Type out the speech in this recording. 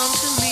Come to me.